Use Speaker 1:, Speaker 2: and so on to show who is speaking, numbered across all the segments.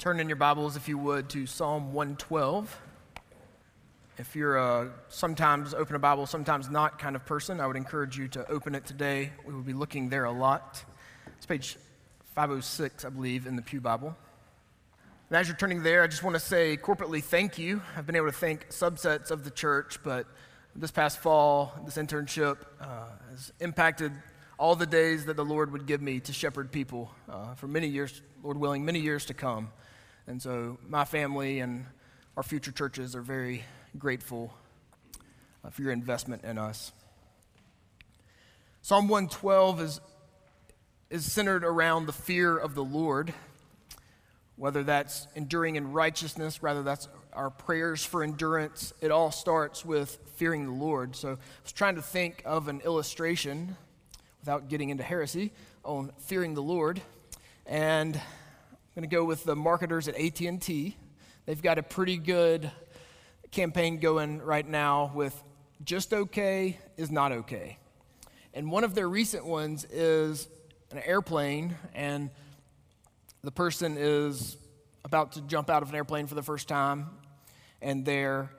Speaker 1: Turn in your Bibles, if you would, to Psalm 112. If you're a sometimes open a Bible, sometimes not kind of person, I would encourage you to open it today. We will be looking there a lot. It's page 506, I believe, in the Pew Bible. And as you're turning there, I just want to say corporately thank you. I've been able to thank subsets of the church, but this past fall, this internship uh, has impacted all the days that the Lord would give me to shepherd people uh, for many years, Lord willing, many years to come. And so my family and our future churches are very grateful uh, for your investment in us. Psalm 112 is, is centered around the fear of the Lord, whether that's enduring in righteousness, rather that's our prayers for endurance. It all starts with fearing the Lord. So I was trying to think of an illustration without getting into heresy on fearing the Lord. And going to go with the marketers at AT&T. They've got a pretty good campaign going right now with just okay is not okay. And one of their recent ones is an airplane and the person is about to jump out of an airplane for the first time and they're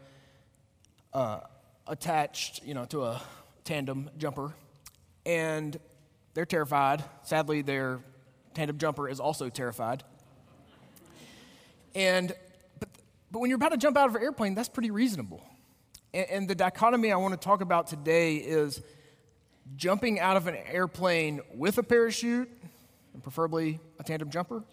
Speaker 1: uh, attached, you know, to a tandem jumper and they're terrified. Sadly, their tandem jumper is also terrified. And, but, but when you're about to jump out of an airplane, that's pretty reasonable. And, and the dichotomy I want to talk about today is jumping out of an airplane with a parachute, and preferably a tandem jumper,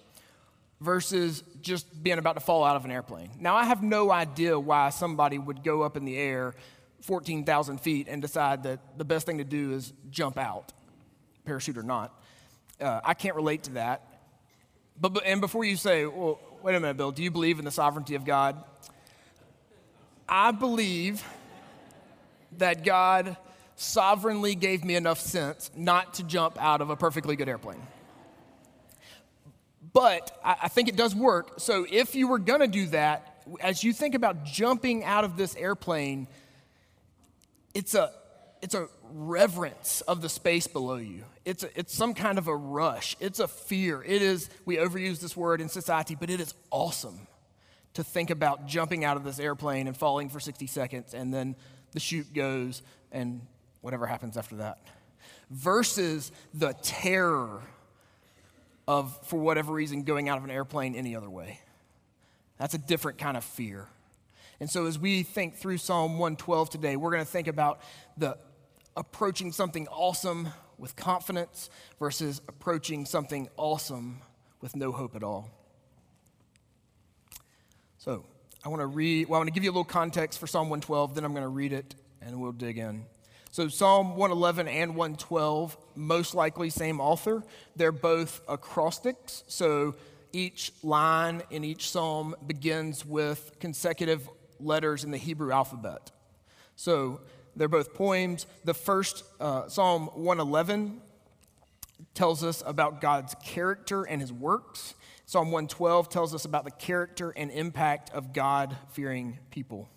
Speaker 1: versus just being about to fall out of an airplane. Now, I have no idea why somebody would go up in the air 14,000 feet and decide that the best thing to do is jump out, parachute or not. Uh, I can't relate to that. But, but, and before you say, well, wait a minute, Bill, do you believe in the sovereignty of God? I believe that God sovereignly gave me enough sense not to jump out of a perfectly good airplane. But I, think it does work. So if you were going to do that, as you think about jumping out of this airplane, it's a, it's a reverence of the space below you. It's, a, it's some kind of a rush. It's a fear. It is, we overuse this word in society, but it is awesome to think about jumping out of this airplane and falling for 60 seconds and then the chute goes and whatever happens after that. Versus the terror of, for whatever reason, going out of an airplane any other way. That's a different kind of fear. And so, as we think through Psalm 112 today, we're going to think about the approaching something awesome with confidence versus approaching something awesome with no hope at all. So, I want to read, well, I want to give you a little context for Psalm 112, then I'm going to read it and we'll dig in. So, Psalm 111 and 112, most likely same author. They're both acrostics. So, each line in each psalm begins with consecutive letters in the Hebrew alphabet. So, they're both poems. The first, uh, Psalm 111, tells us about God's character and his works. Psalm 112 tells us about the character and impact of God fearing people.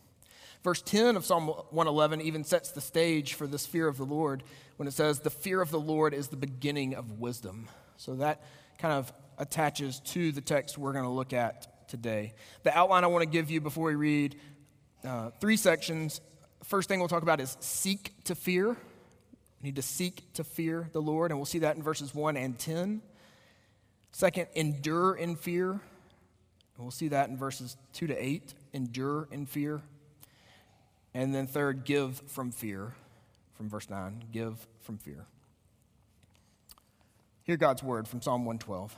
Speaker 1: Verse 10 of Psalm 111 even sets the stage for this fear of the Lord when it says, The fear of the Lord is the beginning of wisdom. So that kind of attaches to the text we're going to look at today. The outline I want to give you before we read uh, three sections first thing we'll talk about is seek to fear. We need to seek to fear the Lord, and we'll see that in verses 1 and 10. Second, endure in fear. And we'll see that in verses 2 to 8. Endure in fear. And then third, give from fear, from verse 9. Give from fear. Hear God's word from Psalm 112.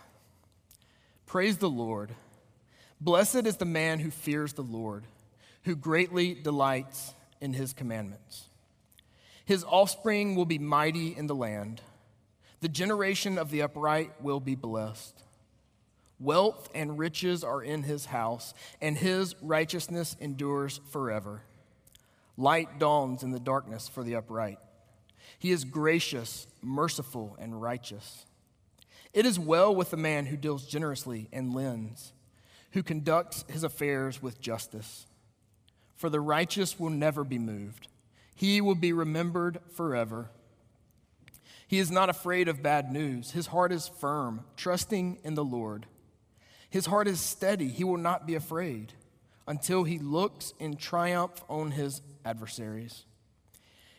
Speaker 1: Praise the Lord. Blessed is the man who fears the Lord, who greatly delights in his commandments. His offspring will be mighty in the land. The generation of the upright will be blessed. Wealth and riches are in his house, and his righteousness endures forever. Light dawns in the darkness for the upright. He is gracious, merciful, and righteous. It is well with the man who deals generously and lends, who conducts his affairs with justice for the righteous will never be moved. He will be remembered forever. He is not afraid of bad news. His heart is firm, trusting in the Lord. His heart is steady, he will not be afraid until he looks in triumph on his adversaries.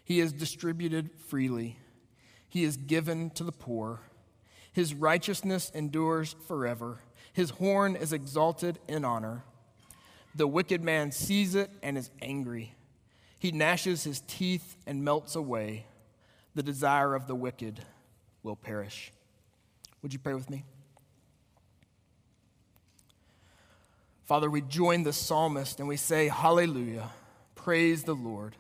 Speaker 1: He is distributed freely, he is given to the poor. His righteousness endures forever, his horn is exalted in honor. The wicked man sees it and is angry. He gnashes his teeth and melts away. The desire of the wicked will perish. Would you pray with me? Father, we join the psalmist and we say, Hallelujah, praise the Lord.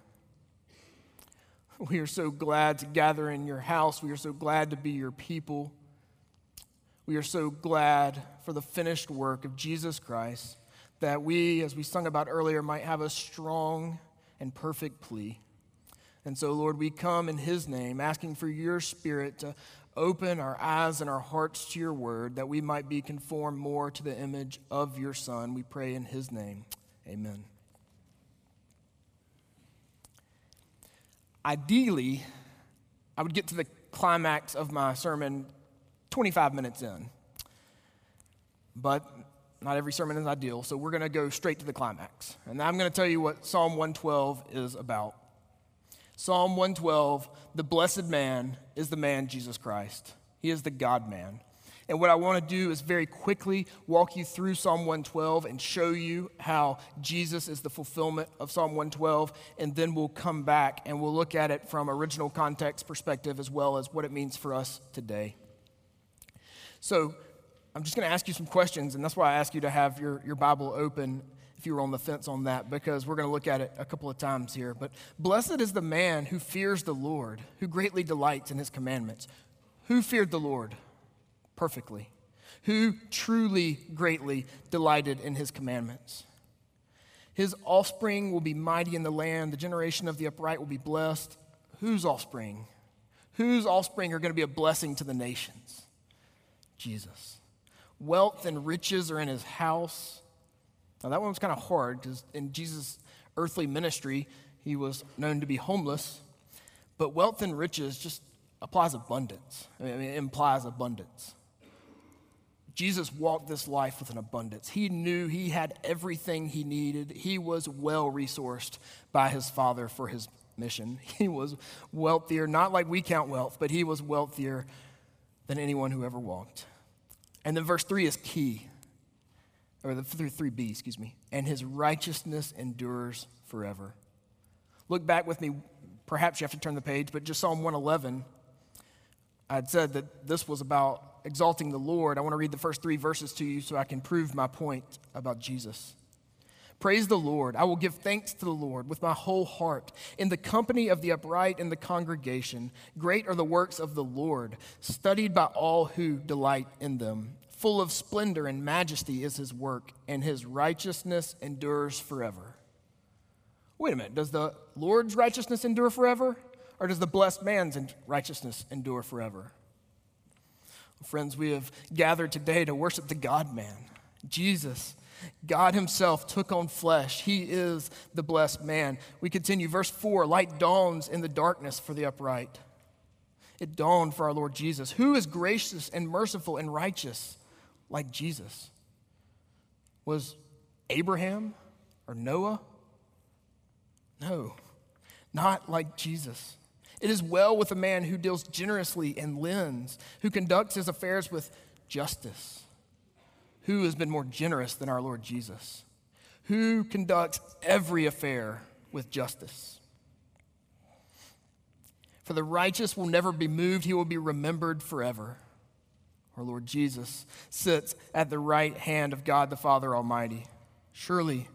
Speaker 1: We are so glad to gather in your house. We are so glad to be your people. We are so glad for the finished work of Jesus Christ that we, as we sung about earlier, might have a strong and perfect plea. And so, Lord, we come in His name, asking for your Spirit to open our eyes and our hearts to your word that we might be conformed more to the image of your Son. We pray in his name. Amen. Ideally, I would get to the climax of my sermon 25 minutes in. But not every sermon is ideal, so we're going to go straight to the climax. And I'm going to tell you what Psalm 112 is about. Psalm 112 The blessed man is the man Jesus Christ. He is the God man. And what I want to do is very quickly walk you through Psalm 112 and show you how Jesus is the fulfillment of Psalm 112. And then we'll come back and we'll look at it from original context perspective as well as what it means for us today. So I'm just going to ask you some questions, and that's why I ask you to have your, your Bible open if you were on the fence on that, because we're going to look at it a couple of times here. But blessed is the man who fears the Lord, who greatly delights in his commandments. Who feared the Lord perfectly? Who truly greatly delighted in his commandments? His offspring will be mighty in the land. The generation of the upright will be blessed. Whose offspring? Whose offspring are going to be a blessing to the nations? Jesus. Wealth and riches are in his house. Now, that one was kind of hard because in Jesus' earthly ministry, he was known to be homeless. But wealth and riches just applies abundance. I mean, it implies abundance. Jesus walked this life with an abundance. He knew he had everything he needed. He was well resourced by his Father for his mission. He was wealthier, not like we count wealth, but he was wealthier than anyone who ever walked. And then verse 3 is key or the 3b, excuse me, and his righteousness endures forever. Look back with me. Perhaps you have to turn the page, but just Psalm 111. I had said that this was about exalting the Lord. I want to read the first three verses to you so I can prove my point about Jesus. Praise the Lord. I will give thanks to the Lord with my whole heart. In the company of the upright in the congregation, great are the works of the Lord, studied by all who delight in them. Full of splendor and majesty is his work, and his righteousness endures forever. Wait a minute, does the Lord's righteousness endure forever? Or does the blessed man's righteousness endure forever? Friends, we have gathered today to worship the God man, Jesus. God Himself took on flesh. He is the blessed man. We continue, verse 4 light dawns in the darkness for the upright. It dawned for our Lord Jesus, who is gracious and merciful and righteous like Jesus? Was Abraham or Noah? No, not like Jesus. It is well with a man who deals generously and lends, who conducts his affairs with justice. Who has been more generous than our Lord Jesus? Who conducts every affair with justice? For the righteous will never be moved, he will be remembered forever. Our Lord Jesus sits at the right hand of God the Father Almighty, surely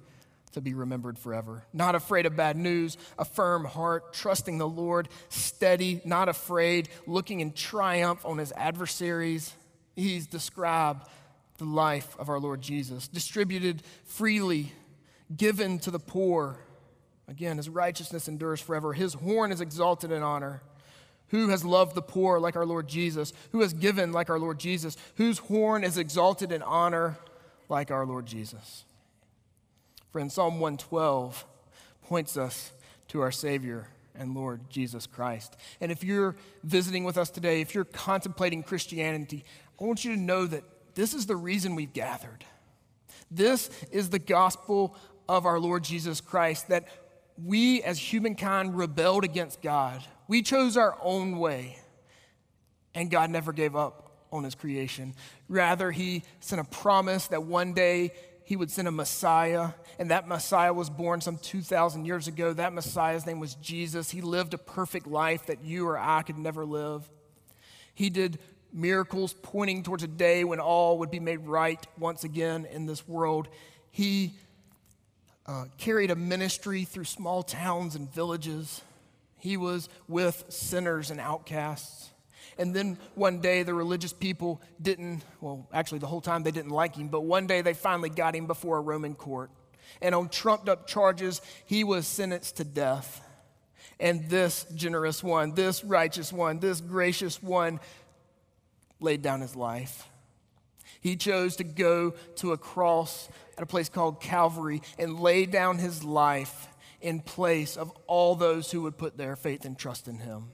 Speaker 1: to be remembered forever. Not afraid of bad news, a firm heart, trusting the Lord, steady, not afraid, looking in triumph on his adversaries. He's described the life of our Lord Jesus, distributed freely, given to the poor. Again, his righteousness endures forever. His horn is exalted in honor. Who has loved the poor like our Lord Jesus? Who has given like our Lord Jesus? Whose horn is exalted in honor like our Lord Jesus? Friend, Psalm 112 points us to our Savior and Lord Jesus Christ. And if you're visiting with us today, if you're contemplating Christianity, I want you to know that this is the reason we've gathered. This is the gospel of our Lord Jesus Christ that we as humankind rebelled against God. We chose our own way, and God never gave up on his creation. Rather, he sent a promise that one day he would send a Messiah, and that Messiah was born some 2,000 years ago. That Messiah's name was Jesus. He lived a perfect life that you or I could never live. He did miracles pointing towards a day when all would be made right once again in this world. He uh, carried a ministry through small towns and villages. He was with sinners and outcasts. And then one day, the religious people didn't, well, actually, the whole time they didn't like him, but one day they finally got him before a Roman court. And on trumped up charges, he was sentenced to death. And this generous one, this righteous one, this gracious one laid down his life. He chose to go to a cross at a place called Calvary and lay down his life in place of all those who would put their faith and trust in him.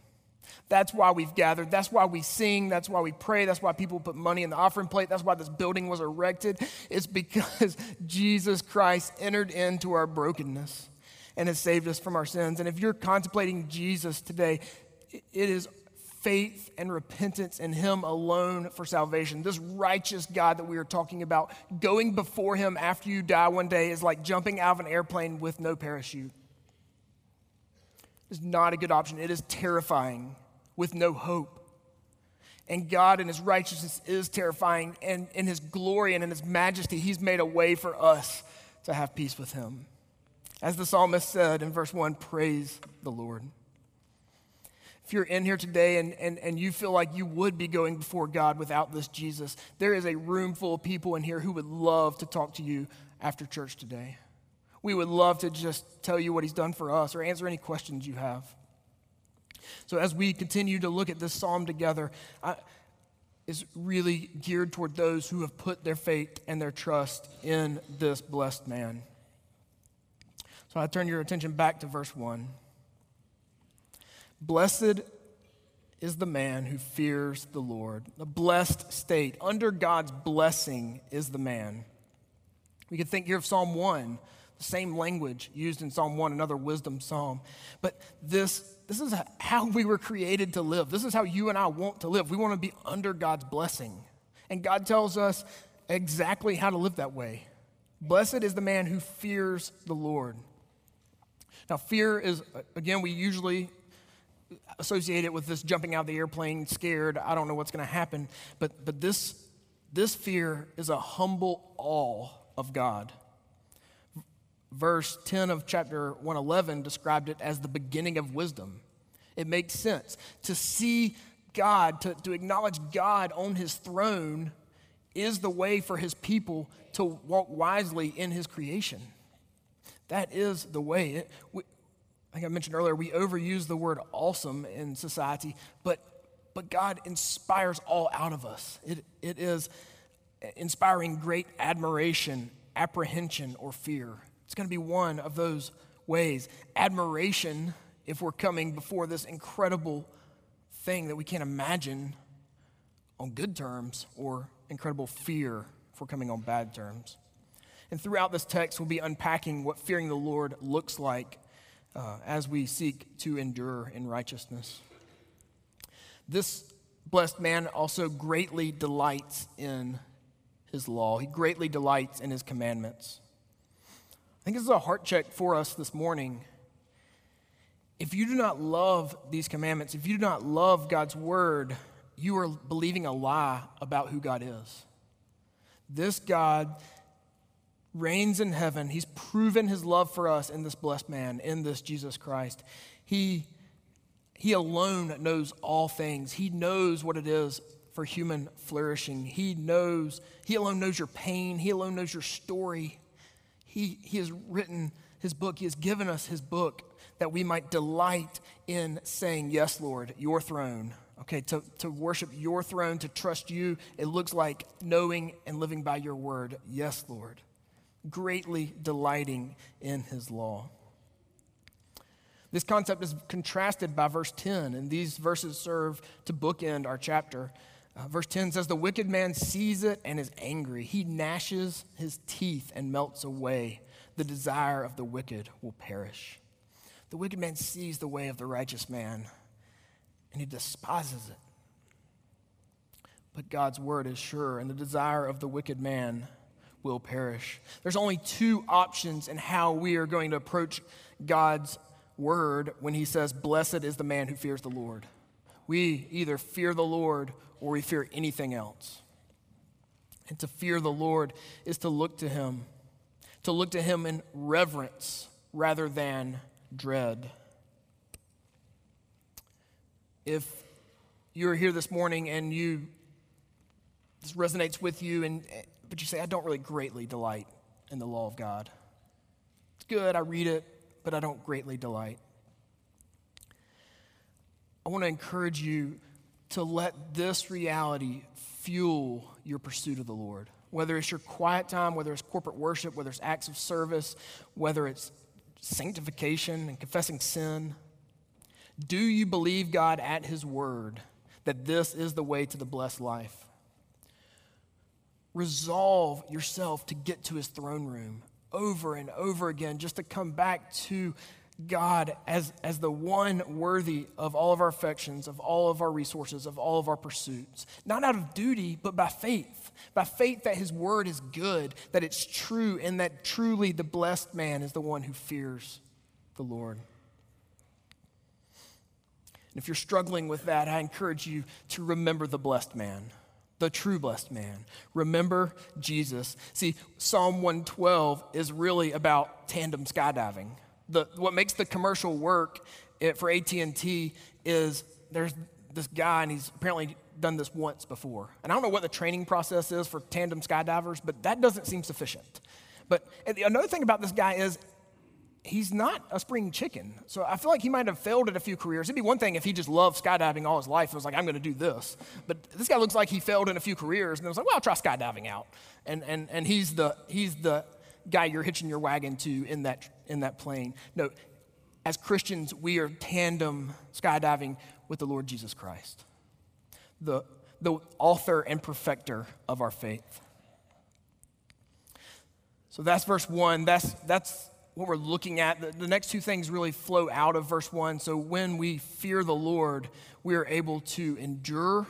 Speaker 1: That's why we've gathered. That's why we sing. That's why we pray. That's why people put money in the offering plate. That's why this building was erected. It's because Jesus Christ entered into our brokenness and has saved us from our sins. And if you're contemplating Jesus today, it is faith and repentance in Him alone for salvation. This righteous God that we are talking about, going before Him after you die one day is like jumping out of an airplane with no parachute. It's not a good option. It is terrifying with no hope. And God in His righteousness is terrifying. And in His glory and in His majesty, He's made a way for us to have peace with Him. As the psalmist said in verse 1, praise the Lord. If you're in here today and, and, and you feel like you would be going before God without this Jesus, there is a room full of people in here who would love to talk to you after church today. We would love to just tell you what He's done for us or answer any questions you have. So, as we continue to look at this psalm together, I, is really geared toward those who have put their faith and their trust in this blessed man. So, I turn your attention back to verse 1. Blessed is the man who fears the Lord. The blessed state, under God's blessing, is the man. We could think here of Psalm 1, the same language used in Psalm 1, another wisdom psalm. But this this is how we were created to live. This is how you and I want to live. We want to be under God's blessing. And God tells us exactly how to live that way. Blessed is the man who fears the Lord. Now, fear is, again, we usually associate it with this jumping out of the airplane, scared, I don't know what's going to happen. But, but this, this fear is a humble awe of God verse 10 of chapter 111 described it as the beginning of wisdom. It makes sense. To see God, to, to acknowledge God on his throne, is the way for his people to walk wisely in his creation. That is the way. It, we, I think I mentioned earlier, we overuse the word awesome in society, but, but God inspires all out of us. It, it is inspiring great admiration, apprehension, or fear. It's going to be one of those ways. Admiration, if we're coming before this incredible thing that we can't imagine on good terms, or incredible fear if we're coming on bad terms. And throughout this text, we'll be unpacking what fearing the Lord looks like uh, as we seek to endure in righteousness. This blessed man also greatly delights in his law, he greatly delights in his commandments. I think this is a heart check for us this morning. If you do not love these commandments, if you do not love God's word, you are believing a lie about who God is. This God reigns in heaven. He's proven his love for us in this blessed man, in this Jesus Christ. He, he alone knows all things. He knows what it is for human flourishing. He knows, he alone knows your pain. He alone knows your story. He, he has written his book, He has given us his book that we might delight in saying, Yes, Lord, your throne. Okay, to, to worship your throne, to trust you, it looks like knowing and living by your word. Yes, Lord. Greatly delighting in his law. This concept is contrasted by verse 10, and these verses serve to bookend our chapter. Uh, verse 10 says, The wicked man sees it and is angry. He gnashes his teeth and melts away. The desire of the wicked will perish. The wicked man sees the way of the righteous man and he despises it. But God's word is sure, and the desire of the wicked man will perish. There's only two options in how we are going to approach God's word when he says, Blessed is the man who fears the Lord. We either fear the Lord or we fear anything else. And to fear the Lord is to look to him, to look to him in reverence rather than dread. If you're here this morning and you this resonates with you and but you say I don't really greatly delight in the law of God. It's good, I read it, but I don't greatly delight. I want to encourage you to let this reality fuel your pursuit of the Lord. Whether it's your quiet time, whether it's corporate worship, whether it's acts of service, whether it's sanctification and confessing sin. Do you believe God at His word that this is the way to the blessed life? Resolve yourself to get to His throne room over and over again, just to come back to God as, as the one worthy of all of our affections, of all of our resources, of all of our pursuits. Not out of duty, but by faith. By faith that His word is good, that it's true, and that truly the blessed man is the one who fears the Lord. And if you're struggling with that, I encourage you to remember the blessed man the true blessed man. Remember Jesus. See, Psalm 112 is really about tandem skydiving the, what makes the commercial work for AT&T is there's this guy and he's apparently done this once before. And I don't know what the training process is for tandem skydivers, but that doesn't seem sufficient. But another thing about this guy is he's not a spring chicken. So I feel like he might have failed at a few careers. It'd be one thing if he just loved skydiving all his life and was like, I'm going to do this. But this guy looks like he failed in a few careers and was like, well, I'll try skydiving out. And, and, and he's, the, he's the guy you're hitching your wagon to in that, in that plane. No, as Christians, we are tandem skydiving with the Lord Jesus Christ, the, the author and perfecter of our faith. So that's verse one. That's, that's what we're looking at. The, the, next two things really flow out of verse one. So when we fear the Lord, we are able to endure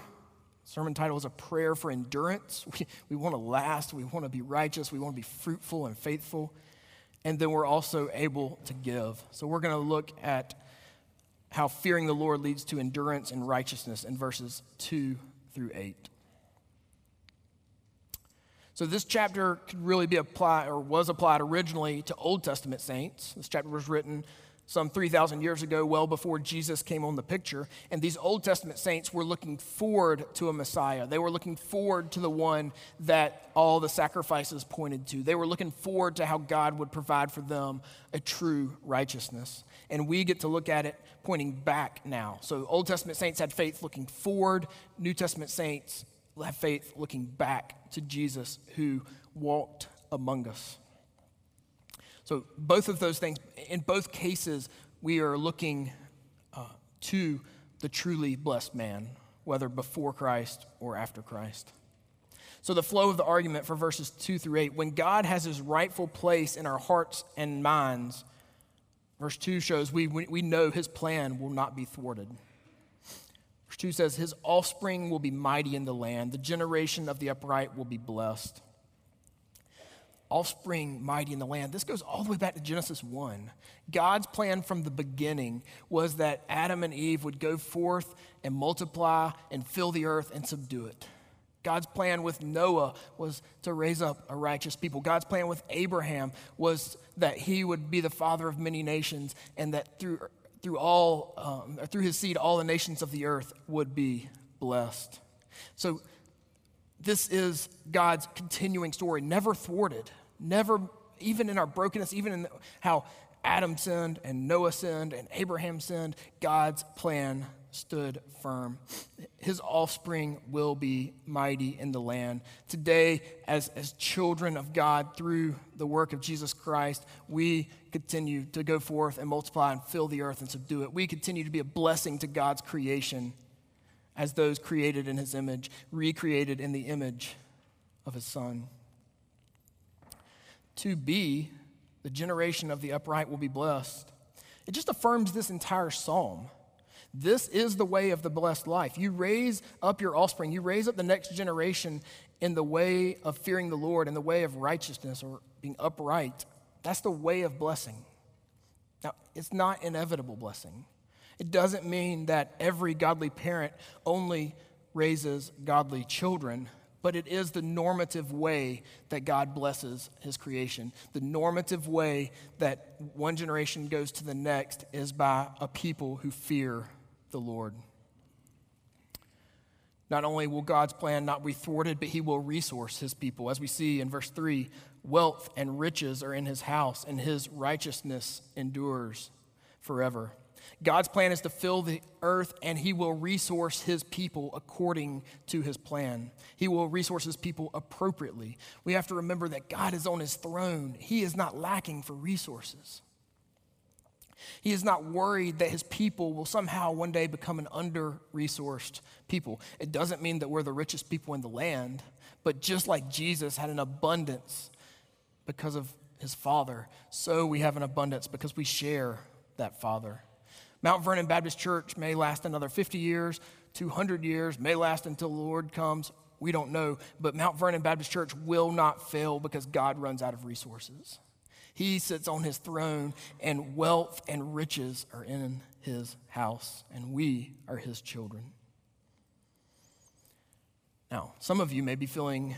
Speaker 1: Sermon title is a prayer for endurance. We, we want to last, we want to be righteous, we want to be fruitful and faithful. And then we're also able to give. So we're going to look at how fearing the Lord leads to endurance and righteousness in verses 2 through 8. So this chapter could really be applied or was applied originally to Old Testament saints. This chapter was written some 3,000 years ago, well before Jesus came on the picture. And these Old Testament saints were looking forward to a Messiah. They were looking forward to the one that all the sacrifices pointed to. They were looking forward to how God would provide for them a true righteousness. And we get to look at it pointing back now. So, Old Testament saints had faith looking forward, New Testament saints have faith looking back to Jesus who walked among us. So, both of those things, in both cases, we are looking uh, to the truly blessed man, whether before Christ or after Christ. So, the flow of the argument for verses 2 through 8 when God has his rightful place in our hearts and minds, verse 2 shows we, we know his plan will not be thwarted. Verse 2 says, His offspring will be mighty in the land, the generation of the upright will be blessed offspring mighty in the land. This goes all the way back to Genesis 1. God's plan from the beginning was that Adam and Eve would go forth and multiply and fill the earth and subdue it. God's plan with Noah was to raise up a righteous people. God's plan with Abraham was that he would be the father of many nations and that through, through, all, um, through his seed, all the nations of the earth would be blessed. So this is God's continuing story, never thwarted, never, even in our brokenness, even in how Adam sinned and Noah sinned and Abraham sinned, God's plan stood firm. His offspring will be mighty in the land. Today, as, as children of God, through the work of Jesus Christ, we continue to go forth and multiply and fill the earth and subdue it. We continue to be a blessing to God's creation as those created in his image, recreated in the image of his son. To be the generation of the upright will be blessed. It just affirms this entire psalm. This is the way of the blessed life. You raise up your offspring, you raise up the next generation in the way of fearing the Lord, in the way of righteousness or being upright. That's the way of blessing. Now, it's not inevitable blessing. It doesn't mean that every godly parent only raises godly children, but it is the normative way that God blesses his creation. The normative way that one generation goes to the next is by a people who fear the Lord. Not only will God's plan not be thwarted, but he will resource his people. As we see in verse 3, wealth and riches are in his house, and his righteousness endures forever. God's plan is to fill the earth, and He will resource His people according to His plan. He will resource His people appropriately. We have to remember that God is on His throne, He is not lacking for resources. He is not worried that his people will somehow one day become an under resourced people. It doesn't mean that we're the richest people in the land, but just like Jesus had an abundance because of his Father, so we have an abundance because we share that Father. Mount Vernon Baptist Church may last another 50 years, 200 years, may last until the Lord comes. We don't know. But Mount Vernon Baptist Church will not fail because God runs out of resources. He sits on his throne, and wealth and riches are in his house, and we are his children. Now, some of you may be feeling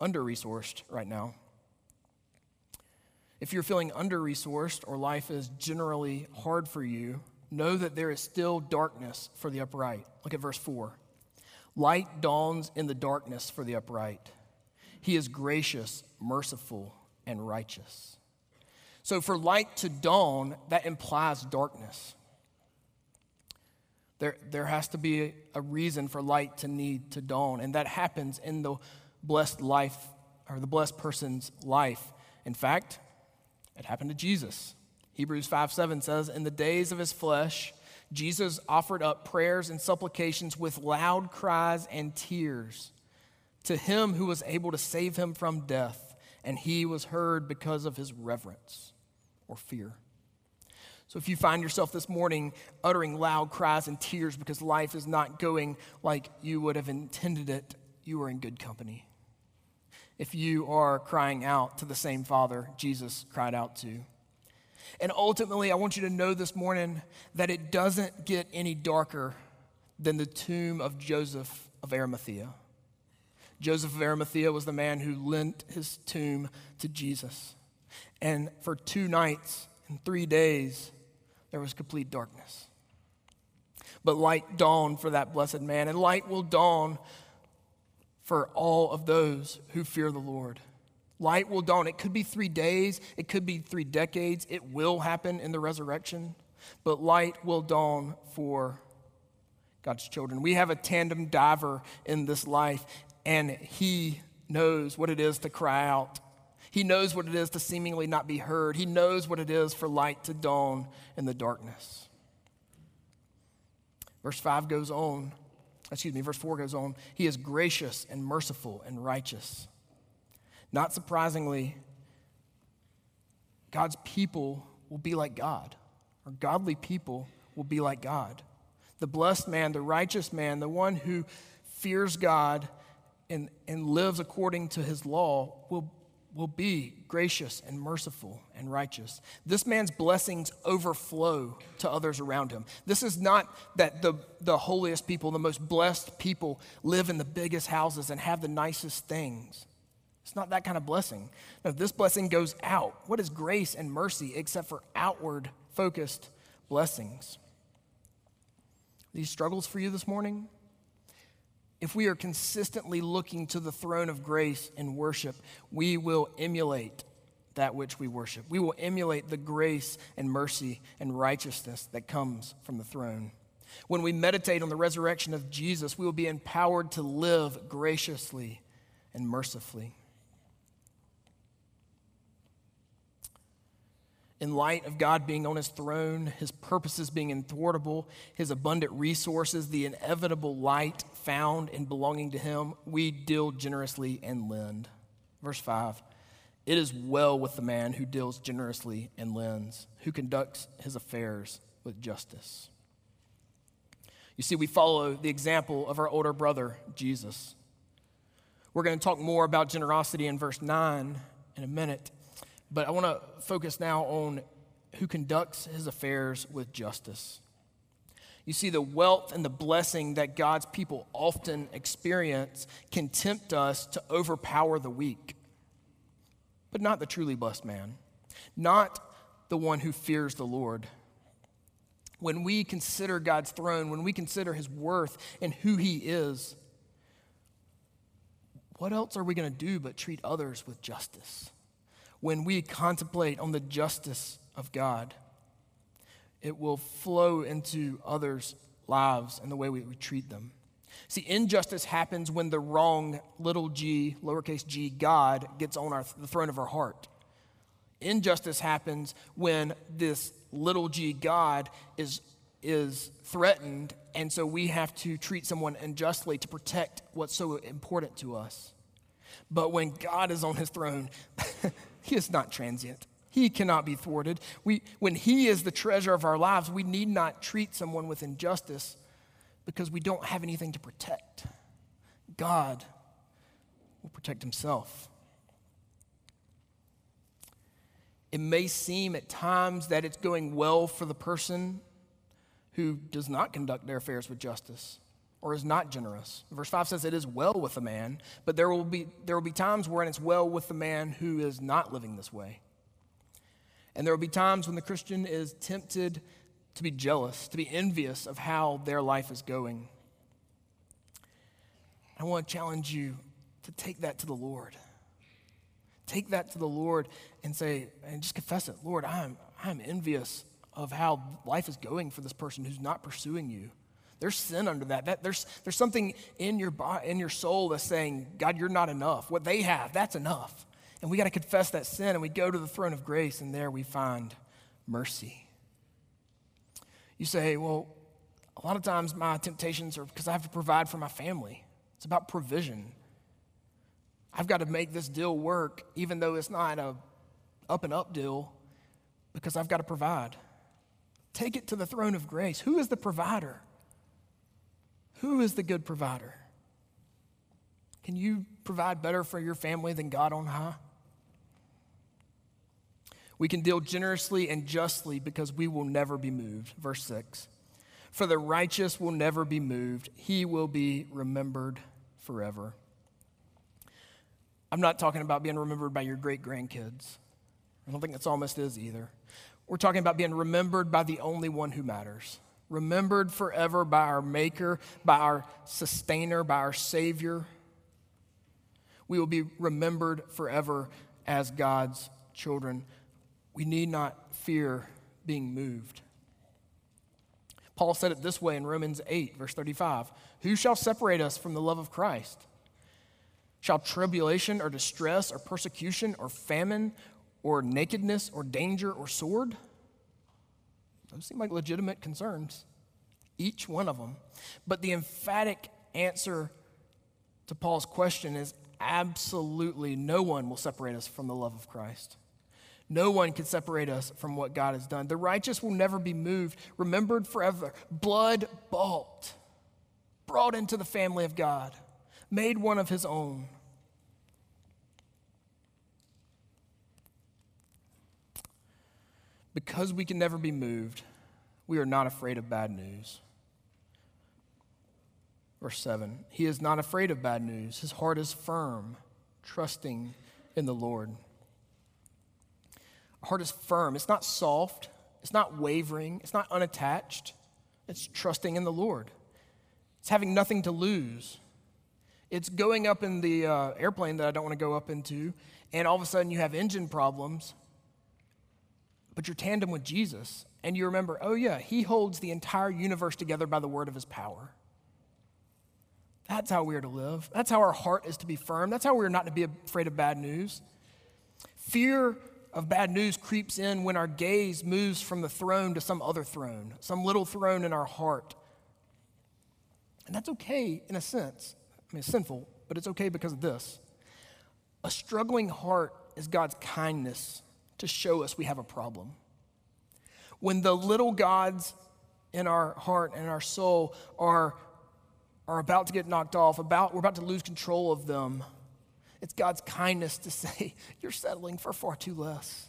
Speaker 1: under resourced right now. If you're feeling under resourced or life is generally hard for you, know that there is still darkness for the upright. Look at verse 4. Light dawns in the darkness for the upright. He is gracious, merciful, and righteous. So, for light to dawn, that implies darkness. There, there has to be a, reason for light to need to dawn, and that happens in the blessed life or the blessed person's life. In fact, it happened to Jesus. Hebrews 5 7 says, In the days of his flesh, Jesus offered up prayers and supplications with loud cries and tears to him who was able to save him from death, and he was heard because of his reverence or fear. So if you find yourself this morning uttering loud cries and tears because life is not going like you would have intended it, you are in good company. If you are crying out to the same Father Jesus cried out to, and ultimately, I want you to know this morning that it doesn't get any darker than the tomb of Joseph of Arimathea. Joseph of Arimathea was the man who lent his tomb to Jesus. And for two nights and three days, there was complete darkness. But light dawned for that blessed man, and light will dawn for all of those who fear the Lord. Light will dawn. It could be three days, it could be three decades. It will happen in the resurrection, but light will dawn for God's children. We have a tandem diver in this life, and he knows what it is to cry out. He knows what it is to seemingly not be heard. He knows what it is for light to dawn in the darkness. Verse 5 goes on, excuse me, verse 4 goes on. He is gracious and merciful and righteous. Not surprisingly, God's people will be like God, or godly people will be like God. The blessed man, the righteous man, the one who fears God and, and lives according to his law will, will be gracious and merciful and righteous. This man's blessings overflow to others around him. This is not that the, the holiest people, the most blessed people, live in the biggest houses and have the nicest things. It's not that kind of blessing. No, this blessing goes out. What is grace and mercy except for outward focused blessings? These struggles for you this morning? If we are consistently looking to the throne of grace in worship, we will emulate that which we worship. We will emulate the grace and mercy and righteousness that comes from the throne. When we meditate on the resurrection of Jesus, we will be empowered to live graciously and mercifully. In light of God being on his throne, his purposes being thwartable, his abundant resources, the inevitable light found in belonging to him, we deal generously and lend. Verse 5 It is well with the man who deals generously and lends, who conducts his affairs with justice. You see, we follow the example of our older brother, Jesus. We're going to talk more about generosity in verse 9 in a minute. But I want to focus now on who conducts his affairs with justice. You see, the wealth and the blessing that God's people often experience can tempt us to overpower the weak, but not the truly blessed man, not the one who fears the Lord. When we consider God's throne, when we consider his worth and who he is, what else are we going to do but treat others with justice? When we contemplate on the justice of God, it will flow into others' lives and the way we, treat them. See, injustice happens when the wrong little g, lowercase g, God gets on our, the throne of our heart. Injustice happens when this little g God is, is threatened, and so we have to treat someone unjustly to protect what's so important to us. But when God is on his throne, He is not transient. He cannot be thwarted. We, when He is the treasure of our lives, we need not treat someone with injustice because we don't have anything to protect. God will protect Himself. It may seem at times that it's going well for the person who does not conduct their affairs with justice or is not generous. Verse 5 says it is well with the man, but there will be, there will be times when it's well with the man who is not living this way. And there will be times when the Christian is tempted to be jealous, to be envious of how their life is going. I want to challenge you to take that to the Lord. Take that to the Lord and say, and just confess it Lord, I'm, I'm envious of how life is going for this person who's not pursuing you. There's sin under that. that there's, there's something in your, body, in your soul that's saying, God, you're not enough. What they have, that's enough. And we got to confess that sin and we go to the throne of grace and there we find mercy. You say, well, a lot of times my temptations are because I have to provide for my family. It's about provision. I've got to make this deal work, even though it's not a up and up deal, because I've got to provide. Take it to the throne of grace. Who is the provider? Who is the good provider? Can you provide better for your family than God on high? We can deal generously and justly because we will never be moved. Verse 6 For the righteous will never be moved, he will be remembered forever. I'm not talking about being remembered by your great grandkids. I don't think the psalmist is either. We're talking about being remembered by the only one who matters remembered forever by our Maker, by our Sustainer, by our Savior. We will be remembered forever as God's children. We need not fear being moved. Paul said it this way in Romans 8, verse 35 Who shall separate us from the love of Christ? Shall tribulation or distress or persecution or famine or nakedness or danger or sword? Those seem like legitimate concerns, each one of them. But the emphatic answer to Paul's question is absolutely no one will separate us from the love of Christ. No one can separate us from what God has done. The righteous will never be moved, remembered forever, blood bought, brought into the family of God, made one of his own. Because we can never be moved, we are not afraid of bad news. Verse 7 He is not afraid of bad news. His heart is firm, trusting in the Lord. Our heart is firm. It's not soft, it's not wavering, it's not unattached. It's trusting in the Lord. It's having nothing to lose. It's going up in the uh, airplane that I don't want to go up into, and all of a sudden you have engine problems, but you're tandem with Jesus, and you remember, oh, yeah, he holds the entire universe together by the word of his power. That's how we are to live. That's how our heart is to be firm. That's how we're not to be afraid of bad news. Fear of bad news creeps in when our gaze moves from the throne to some other throne, some little throne in our heart. And that's okay in a sense. I mean, it's sinful, but it's okay because of this. A struggling heart is God's kindness to show us we have a problem. When the little gods in our heart and our soul are, are about to get knocked off, about, we're about to lose control of them, it's God's kindness to say, You're settling for far too less.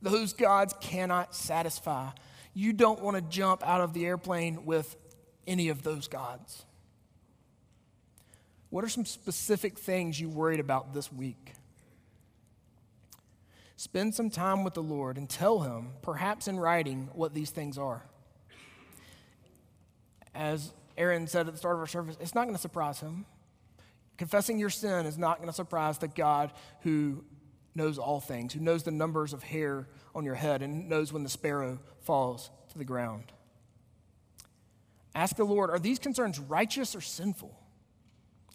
Speaker 1: Those gods cannot satisfy. You don't want to jump out of the airplane with any of those gods. What are some specific things you worried about this week? Spend some time with the Lord and tell Him, perhaps in writing, what these things are. As Aaron said at the start of our service, it's not going to surprise Him. Confessing your sin is not going to surprise the God who knows all things, who knows the numbers of hair on your head and knows when the sparrow falls to the ground. Ask the Lord, are these concerns righteous or sinful?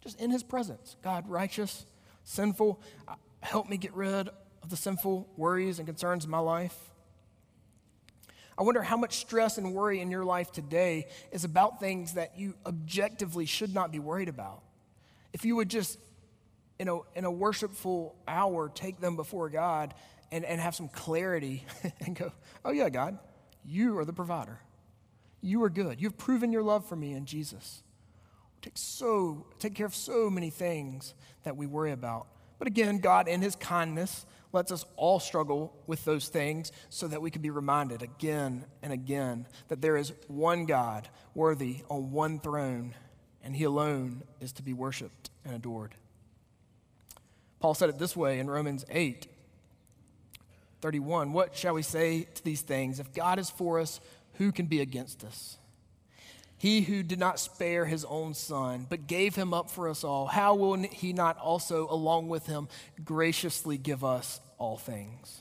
Speaker 1: Just in his presence. God, righteous, sinful, uh, help me get rid of the sinful worries and concerns in my life. I wonder how much stress and worry in your life today is about things that you objectively should not be worried about. If you would just, in a, in a worshipful hour, take them before God and, and have some clarity and go, oh, yeah, God, you are the provider. You are good. You've proven your love for me in Jesus. Take, so, take care of so many things that we worry about. But again, God, in His kindness, lets us all struggle with those things so that we can be reminded again and again that there is one God worthy on one throne and he alone is to be worshiped and adored. Paul said it this way in Romans 8 31. What shall we say to these things? If God is for us, who can be against us? He who did not spare his own son, but gave him up for us all, how will he not also, along with him, graciously give us all things?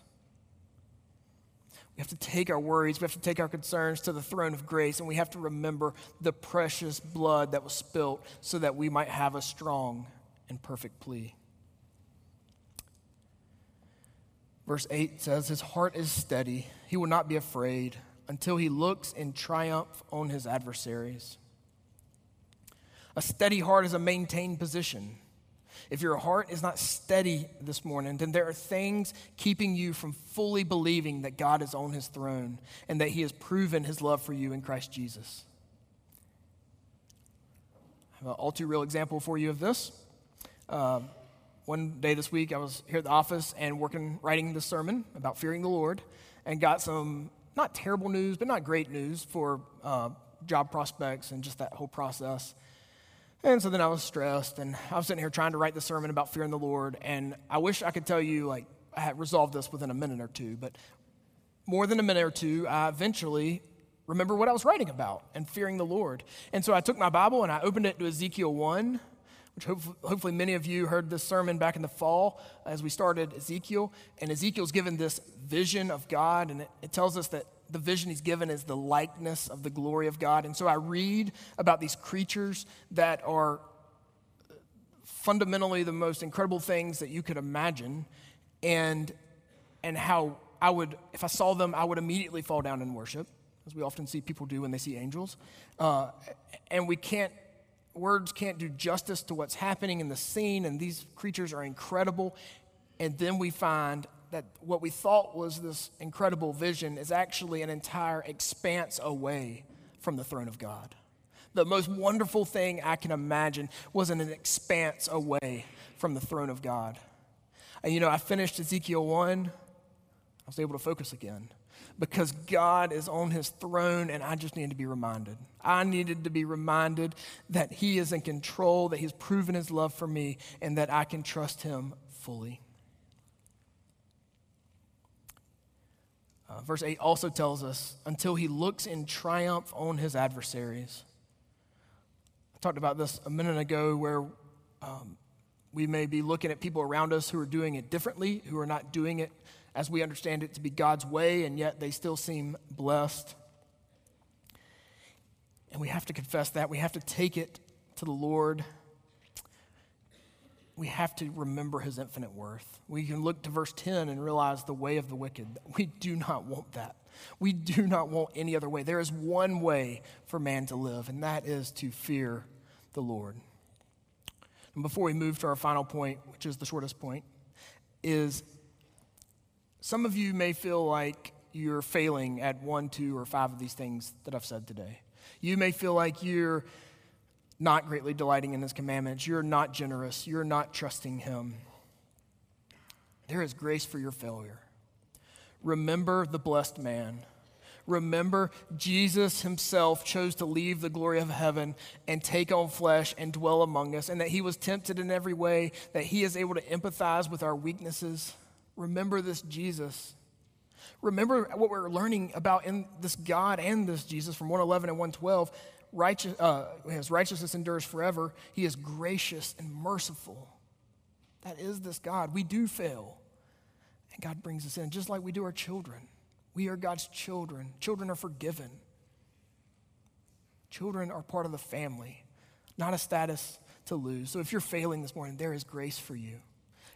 Speaker 1: We have to take our worries, we have to take our concerns to the throne of grace, and we have to remember the precious blood that was spilt so that we might have a strong and perfect plea. Verse 8 says, His heart is steady, he will not be afraid until he looks in triumph on his adversaries. A steady heart is a maintained position. If your heart is not steady this morning, then there are things keeping you from fully believing that God is on his throne and that he has proven his love for you in Christ Jesus. I have an all too real example for you of this. Uh, one day this week, I was here at the office and working, writing this sermon about fearing the Lord, and got some not terrible news, but not great news for uh, job prospects and just that whole process. And so then I was stressed, and I was sitting here trying to write the sermon about fearing the Lord. And I wish I could tell you, like, I had resolved this within a minute or two, but more than a minute or two, I eventually remember what I was writing about and fearing the Lord. And so I took my Bible and I opened it to Ezekiel 1, which hopefully many of you heard this sermon back in the fall as we started Ezekiel. And Ezekiel's given this vision of God, and it, it tells us that the vision he's given is the likeness of the glory of God. And so I read about these creatures that are fundamentally the most incredible things that you could imagine, and, and how I would, if I saw them, I would immediately fall down in worship, as we often see people do when they see angels. Uh, and we can't, words can't do justice to what's happening in the scene, and these creatures are incredible. And then we find that what we thought was this incredible vision is actually an entire expanse away from the throne of God. The most wonderful thing I can imagine was an expanse away from the throne of God. And you know, I finished Ezekiel 1, I was able to focus again because God is on his throne and I just needed to be reminded. I needed to be reminded that he is in control, that he's proven his love for me, and that I can trust him fully. Uh, verse 8 also tells us until he looks in triumph on his adversaries. I talked about this a minute ago where um, we may be looking at people around us who are doing it differently, who are not doing it as we understand it to be God's way, and yet they still seem blessed. And we have to confess that. We have to take it to the Lord. we have to remember his infinite worth. We can look to verse 10 and realize the way of the wicked. We do not want that. We do not want any other way. There is one way for man to live, and that is to fear the Lord. And before we move to our final point, which is the shortest point, is some of you may feel like you're failing at one, two, or five of these things that I've said today. You may feel like you're not greatly delighting in his commandments. You're not generous. You're not trusting him. There is grace for your failure. Remember the blessed man. Remember, Jesus himself chose to leave the glory of heaven and take on flesh and dwell among us, and that he was tempted in every way, that he is able to empathize with our weaknesses. Remember this Jesus. Remember what we're learning about in this God and this Jesus from 111 and 112. Righteous, uh, his righteousness endures forever. He is gracious and merciful. That is this God. We do fail. And God brings us in, just like we do our children. We are God's children. Children are forgiven. Children are part of the family, not a status to lose. So if you're failing this morning, there is grace for you.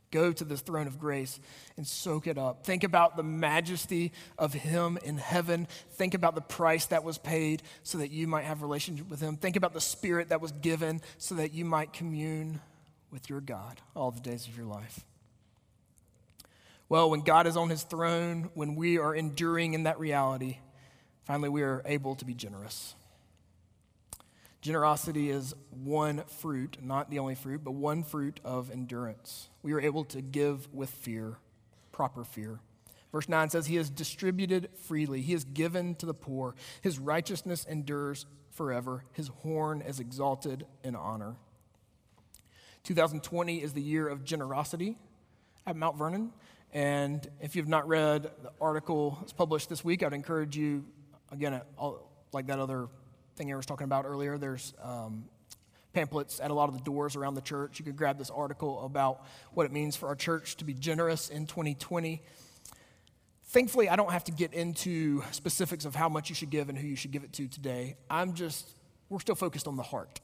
Speaker 1: Go to the throne of grace and soak it up. Think about the majesty of Him in heaven. Think about the price that was paid so that you might have relationship with Him. Think about the Spirit that was given so that you might commune with your God all the days of your life. Well, when God is on His throne, when we are enduring in that reality, finally we are able to be generous. Generosity is one fruit, not the only fruit, but one fruit of endurance. We are able to give with fear, proper fear. Verse 9 says, He has distributed freely, He has given to the poor. His righteousness endures forever, His horn is exalted in honor. 2020 is the year of generosity at Mount Vernon. And if you've not read the article that's published this week, I'd encourage you, again, like that other thing I was talking about earlier, there's um, pamphlets at a lot of the doors around the church. You could grab this article about what it means for our church to be generous in 2020. Thankfully, I don't have to get into specifics of how much you should give and who you should give it to today. I'm just, we're still focused on the heart.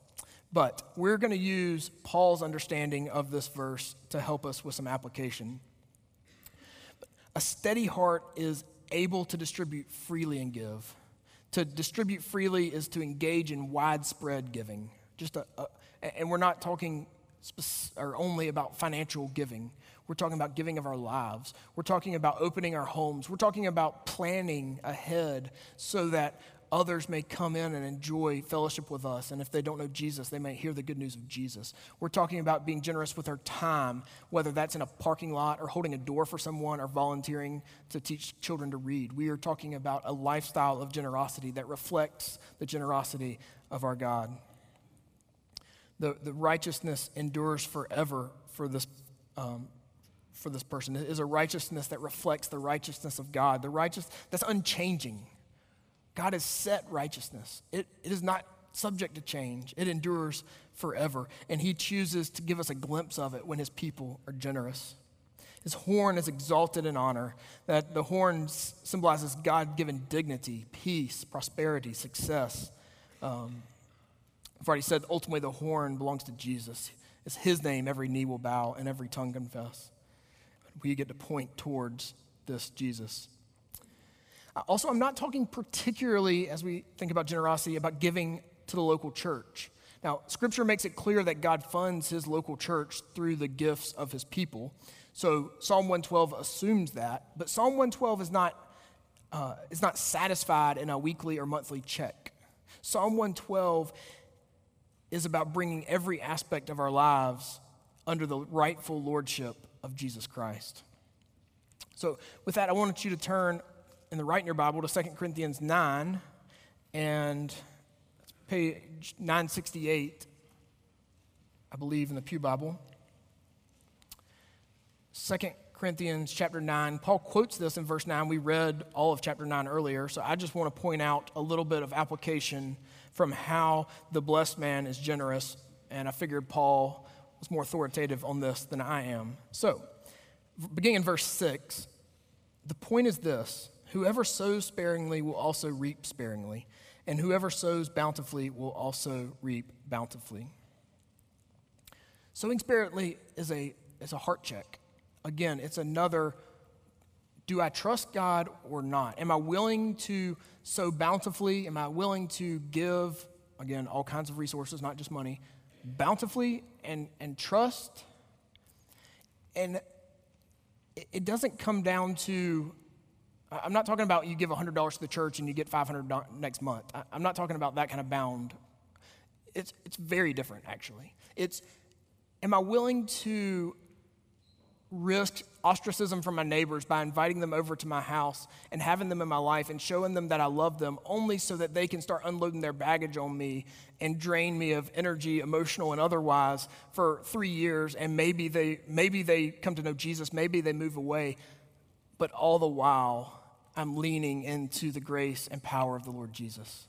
Speaker 1: But we're going to use Paul's understanding of this verse to help us with some application. A steady heart is able to distribute freely and give. To distribute freely is to engage in widespread giving. Just a, a and we're not talking or only about financial giving. We're talking about giving of our lives. We're talking about opening our homes. We're talking about planning ahead so that others may come in and enjoy fellowship with us. And if they don't know Jesus, they may hear the good news of Jesus. We're talking about being generous with our time, whether that's in a parking lot or holding a door for someone or volunteering to teach children to read. We are talking about a lifestyle of generosity that reflects the generosity of our God. The, the righteousness endures forever for this. Um, for this person it is a righteousness that reflects the righteousness of God, the righteous that's unchanging. God has set righteousness. It, it is not subject to change, it endures forever. And He chooses to give us a glimpse of it when His people are generous. His horn is exalted in honor, that the horn symbolizes God given dignity, peace, prosperity, success. Um, I've already said ultimately the horn belongs to Jesus. It's His name every knee will bow and every tongue confess. We get to point towards this Jesus. Uh, also, I'm not talking particularly, as we think about generosity, about giving to the local church. Now, scripture makes it clear that God funds his local church through the gifts of his people. So Psalm 112 assumes that, but Psalm 112 is not, uh, is not satisfied in a weekly or monthly check. Psalm 112 is about bringing every aspect of our lives under the rightful lordship of Jesus Christ. So, with that, I want you to turn in the right in your Bible to 2 Corinthians 9 and page 968, I believe, in the Pew Bible. 2 Corinthians chapter 9, Paul quotes this in verse 9. We read all of chapter 9 earlier, so I just want to point out a little bit of application from how the blessed man is generous, and I figured Paul was more authoritative on this than I am. So, beginning in verse 6, the point is this Whoever sows sparingly will also reap sparingly, and whoever sows bountifully will also reap bountifully. Sowing sparingly is a, is a heart check. Again, it's another do I trust God or not? Am I willing to sow bountifully? Am I willing to give, again, all kinds of resources, not just money, bountifully and, and trust? And it doesn't come down to, I'm not talking about you give $100 to the church and you get $500 next month. I'm not talking about that kind of bound. It's, it's very different, actually. It's, am I willing to risk ostracism from my neighbors by inviting them over to my house and having them in my life and showing them that I love them only so that they can start unloading their baggage on me and drain me of energy, emotional and otherwise, for three years. And maybe they, maybe they come to know Jesus, maybe they move away. But all the while, I'm leaning into the grace and power of the Lord Jesus.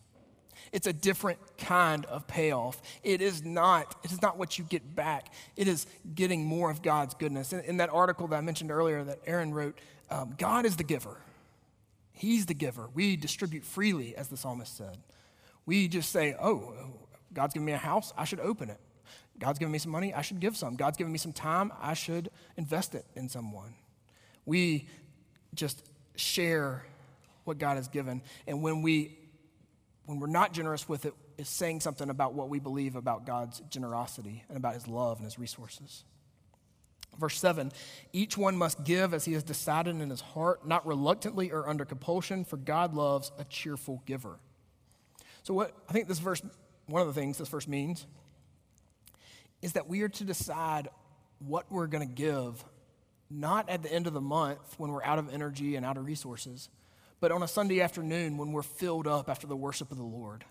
Speaker 1: It's a different kind of payoff. It is not, it is not what you get back. It is getting more of God's goodness. In, in that article that I mentioned earlier that Aaron wrote, um, God is the giver. He's the giver. We distribute freely, as the psalmist said. We just say, oh, God's given me a house, I should open it. God's given me some money, I should give some. God's given me some time, I should invest it in someone. We just share what God has given. And when we when we're not generous with it, is saying something about what we believe about God's generosity and about his love and his resources. Verse 7 Each one must give as he has decided in his heart, not reluctantly or under compulsion, for God loves a cheerful giver. So, what I think this verse, one of the things this verse means, is that we are to decide what we're going to give, not at the end of the month when we're out of energy and out of resources, but on a Sunday afternoon when we're filled up after the worship of the Lord.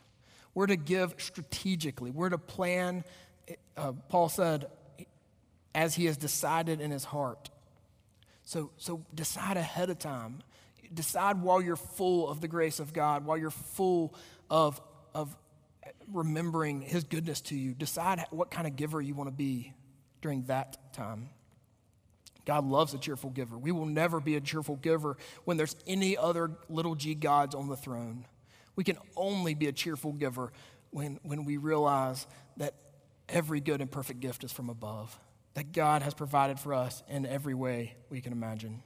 Speaker 1: We're to give strategically. We're to plan, uh, Paul said, as he has decided in his heart. So, so decide ahead of time. Decide while you're full of the grace of God, while you're full of, of remembering his goodness to you. Decide what kind of giver you want to be during that time. God loves a cheerful giver. We will never be a cheerful giver when there's any other little g gods on the throne. We can only be a cheerful giver when, when we realize that every good and perfect gift is from above, that God has provided for us in every way we can imagine.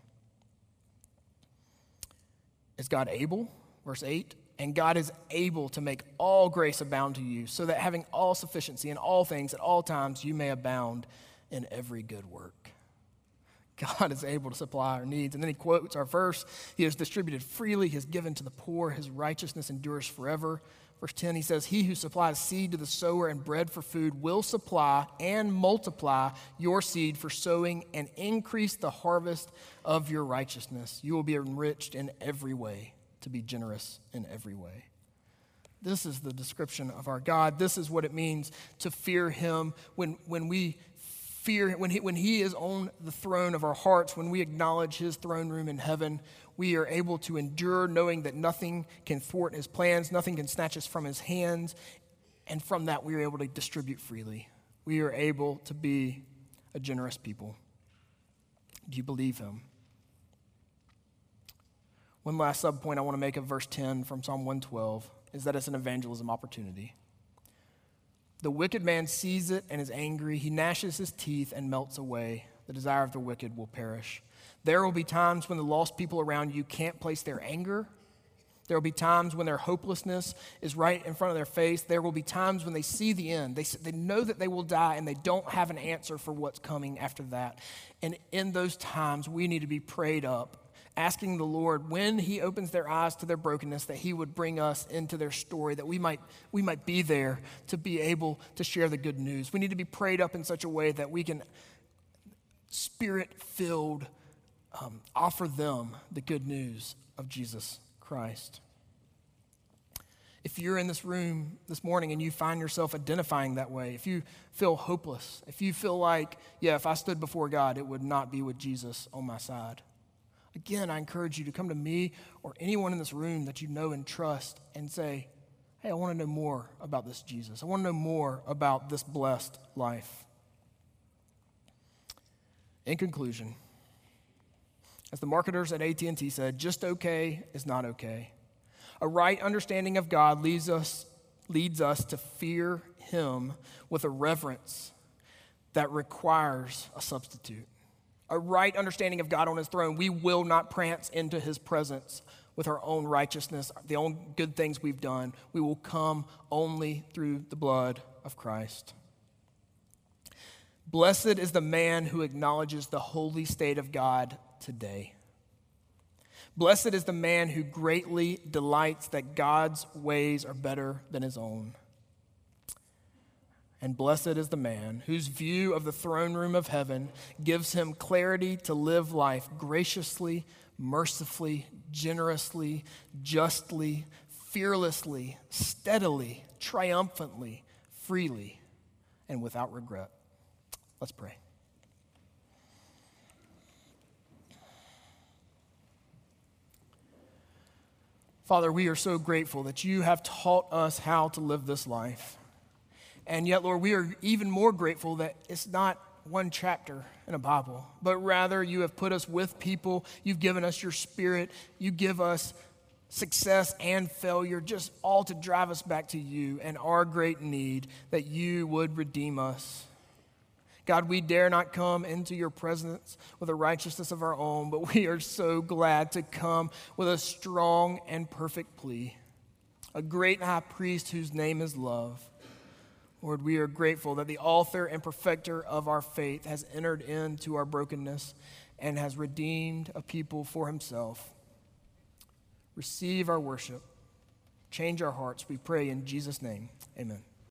Speaker 1: Is God able? Verse 8. And God is able to make all grace abound to you, so that having all sufficiency in all things at all times, you may abound in every good work. God is able to supply our needs. And then he quotes our verse He has distributed freely, He has given to the poor, His righteousness endures forever. Verse 10, he says, He who supplies seed to the sower and bread for food will supply and multiply your seed for sowing and increase the harvest of your righteousness. You will be enriched in every way to be generous in every way. This is the description of our God. This is what it means to fear Him when, when we fear, when he, when he is on the throne of our hearts, when we acknowledge his throne room in heaven, we are able to endure knowing that nothing can thwart his plans, nothing can snatch us from his hands. And from that, we are able to distribute freely. We are able to be a generous people. Do you believe him? One last subpoint I want to make of verse 10 from Psalm 112 is that it's an evangelism opportunity. The wicked man sees it and is angry. He gnashes his teeth and melts away. The desire of the wicked will perish. There will be times when the lost people around you can't place their anger. There will be times when their hopelessness is right in front of their face. There will be times when they see the end. They, they know that they will die and they don't have an answer for what's coming after that. And in those times, we need to be prayed up asking the Lord when He opens their eyes to their brokenness that He would bring us into their story, that we might, we might be there to be able to share the good news. We need to be prayed up in such a way that we can, spirit filled, um, offer them the good news of Jesus Christ. If you're in this room this morning and you find yourself identifying that way, if you feel hopeless, if you feel like, yeah, if I stood before God, it would not be with Jesus on my side Again, I encourage you to come to me or anyone in this room that you know and trust and say, Hey, I want to know more about this Jesus. I want to know more about this blessed life. In conclusion, as the marketers at AT&T said, just okay is not okay. A right understanding of God leads us, leads us to fear him with a reverence that requires a substitute. A right understanding of God on his throne, we will not prance into his presence with our own righteousness, the own good things we've done. We will come only through the blood of Christ. Blessed is the man who acknowledges the holy state of God today. Blessed is the man who greatly delights that God's ways are better than his own. And blessed is the man whose view of the throne room of heaven gives him clarity to live life graciously, mercifully, generously, justly, fearlessly, steadily, triumphantly, freely, and without regret. Let's pray. Father, we are so grateful that you have taught us how to live this life. And yet, Lord, we are even more grateful that it's not one chapter in a Bible, but rather you have put us with people. You've given us your spirit. You give us success and failure, just all to drive us back to you and our great need that you would redeem us. God, we dare not come into your presence with a righteousness of our own, but we are so glad to come with a strong and perfect plea. A great high priest whose name is love. Lord, we are grateful that the author and perfecter of our faith has entered into our brokenness and has redeemed a people for himself. Receive our worship. Change our hearts, we pray in Jesus' name. Amen.